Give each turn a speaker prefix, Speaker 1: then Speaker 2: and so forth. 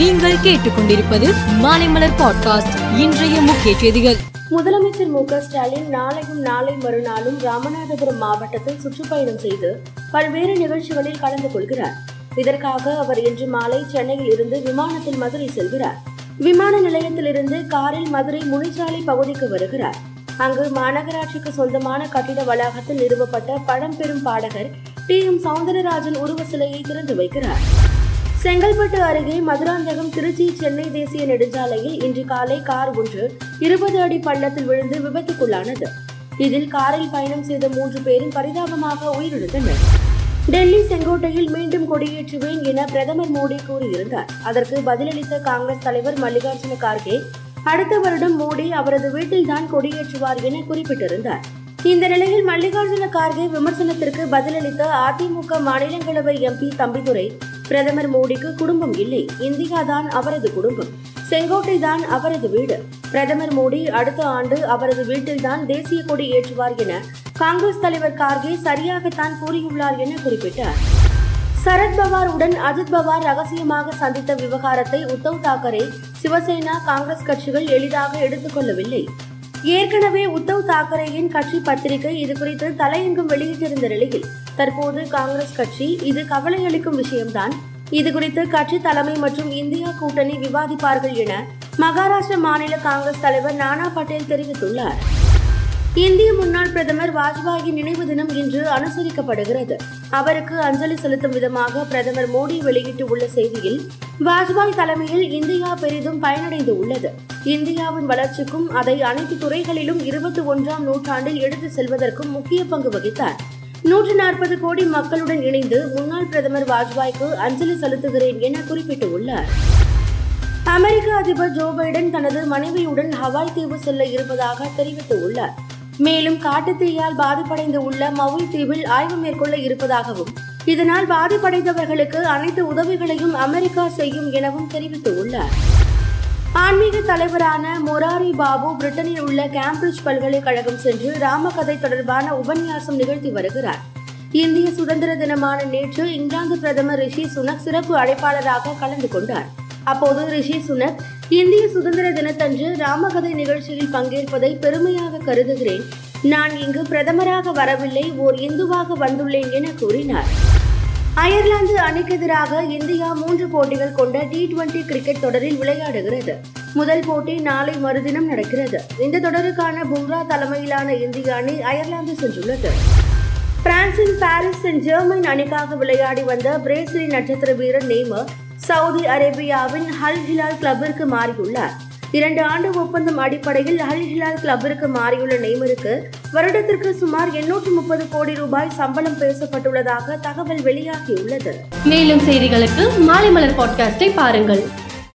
Speaker 1: நீங்கள் கேட்டுக்கொண்டிருப்பது மாலைமலர் பாட்காஸ்ட் இன்றைய முக்கிய செய்திகள் முதலமைச்சர் மு ஸ்டாலின் நாளையும் நாளை மறுநாளும் ராமநாதபுரம் மாவட்டத்தில் சுற்றுப்பயணம் செய்து பல்வேறு நிகழ்ச்சிகளில் கலந்து கொள்கிறார் இதற்காக அவர் இன்று மாலை சென்னையில் இருந்து விமானத்தில் மதுரை செல்கிறார் விமான நிலையத்திலிருந்து காரில் மதுரை முனிச்சாலை பகுதிக்கு வருகிறார் அங்கு மாநகராட்சிக்கு சொந்தமான கட்டிட வளாகத்தில் நிறுவப்பட்ட பழம்பெரும் பாடகர் டி எம் சவுந்தரராஜன் உருவ சிலையை திறந்து வைக்கிறார் செங்கல்பட்டு அருகே மதுராந்தகம் திருச்சி சென்னை தேசிய நெடுஞ்சாலையில் இன்று காலை கார் ஒன்று இருபது அடி பள்ளத்தில் விழுந்து விபத்துக்குள்ளானது இதில் காரில் பயணம் செய்த மூன்று பேரும் பரிதாபமாக உயிரிழந்தனர் டெல்லி செங்கோட்டையில் மீண்டும் கொடியேற்றுவேன் என பிரதமர் மோடி கூறியிருந்தார் அதற்கு பதிலளித்த காங்கிரஸ் தலைவர் மல்லிகார்ஜுன கார்கே அடுத்த வருடம் மோடி அவரது வீட்டில்தான் கொடியேற்றுவார் என குறிப்பிட்டிருந்தார் இந்த நிலையில் மல்லிகார்ஜுன கார்கே விமர்சனத்திற்கு பதிலளித்த அதிமுக மாநிலங்களவை எம்பி தம்பிதுரை பிரதமர் மோடிக்கு குடும்பம் இல்லை இந்தியா தான் அவரது குடும்பம் செங்கோட்டை தான் அவரது வீடு பிரதமர் மோடி அடுத்த ஆண்டு அவரது வீட்டில்தான் தேசிய கொடி ஏற்றுவார் என காங்கிரஸ் தலைவர் கார்கே சரியாகத்தான் கூறியுள்ளார் என குறிப்பிட்டார் சரத்பவார் உடன் அஜித் பவார் ரகசியமாக சந்தித்த விவகாரத்தை உத்தவ் தாக்கரே சிவசேனா காங்கிரஸ் கட்சிகள் எளிதாக எடுத்துக்கொள்ளவில்லை ஏற்கனவே உத்தவ் தாக்கரேயின் கட்சி பத்திரிகை இதுகுறித்து தலையெங்கும் வெளியிட்டிருந்த நிலையில் தற்போது காங்கிரஸ் கட்சி இது கவலையளிக்கும் விஷயம்தான் இது குறித்து கட்சி தலைமை மற்றும் இந்தியா கூட்டணி விவாதிப்பார்கள் என மகாராஷ்டிர மாநில காங்கிரஸ் தலைவர் நானா பட்டேல் தெரிவித்துள்ளார் இந்திய முன்னாள் பிரதமர் வாஜ்பாயின் நினைவு தினம் இன்று அனுசரிக்கப்படுகிறது அவருக்கு அஞ்சலி செலுத்தும் விதமாக பிரதமர் மோடி வெளியிட்டுள்ள செய்தியில் வாஜ்பாய் தலைமையில் இந்தியா பெரிதும் பயனடைந்து உள்ளது இந்தியாவின் வளர்ச்சிக்கும் அதை அனைத்து துறைகளிலும் இருபத்தி ஒன்றாம் நூற்றாண்டில் எடுத்து செல்வதற்கும் முக்கிய பங்கு வகித்தார் நூற்று நாற்பது கோடி மக்களுடன் இணைந்து முன்னாள் பிரதமர் வாஜ்பாய்க்கு அஞ்சலி செலுத்துகிறேன் என குறிப்பிட்டுள்ளார் அமெரிக்க அதிபர் ஜோ பைடன் தனது மனைவியுடன் ஹவாய் தீவு செல்ல இருப்பதாக தெரிவித்துள்ளார் மேலும் காட்டுத்தீயால் பாதிப்படைந்து உள்ள மவுல் தீவில் ஆய்வு மேற்கொள்ள இருப்பதாகவும் இதனால் பாதிப்படைந்தவர்களுக்கு அனைத்து உதவிகளையும் அமெரிக்கா செய்யும் எனவும் தெரிவித்துள்ளார் ஆன்மீக தலைவரான மொராரி பாபு பிரிட்டனில் உள்ள கேம்பிரிட்ஜ் பல்கலைக்கழகம் சென்று ராமகதை தொடர்பான உபன்யாசம் நிகழ்த்தி வருகிறார் இந்திய சுதந்திர தினமான நேற்று இங்கிலாந்து பிரதமர் ரிஷி சுனக் சிறப்பு அழைப்பாளராக கலந்து கொண்டார் அப்போது ரிஷி சுனக் இந்திய சுதந்திர தினத்தன்று ராமகதை நிகழ்ச்சியில் பங்கேற்பதை பெருமையாக கருதுகிறேன் நான் இங்கு பிரதமராக வரவில்லை ஓர் இந்துவாக வந்துள்ளேன் என கூறினார் அயர்லாந்து அணிக்கு எதிராக இந்தியா மூன்று போட்டிகள் கொண்ட டி டுவெண்டி கிரிக்கெட் தொடரில் விளையாடுகிறது முதல் போட்டி நாளை மறுதினம் நடக்கிறது இந்த தொடருக்கான பும்ரா தலைமையிலான இந்திய அணி அயர்லாந்து சென்றுள்ளது பிரான்சின் பாரிஸ் அண்ட் ஜெர்மன் அணிக்காக விளையாடி வந்த பிரேசிலின் நட்சத்திர வீரர் நேமர் சவுதி அரேபியாவின் ஹல் ஹிலால் கிளப்பிற்கு மாறியுள்ளார் இரண்டு ஆண்டு ஒப்பந்தம் அடிப்படையில் அல் ஹிலால் கிளப்பிற்கு மாறியுள்ள நெய்மருக்கு வருடத்திற்கு சுமார் எண்ணூற்று முப்பது கோடி ரூபாய் சம்பளம் பேசப்பட்டுள்ளதாக தகவல் வெளியாகியுள்ளது
Speaker 2: மேலும் செய்திகளுக்கு மாலை மலர் பாட்காஸ்டை பாருங்கள்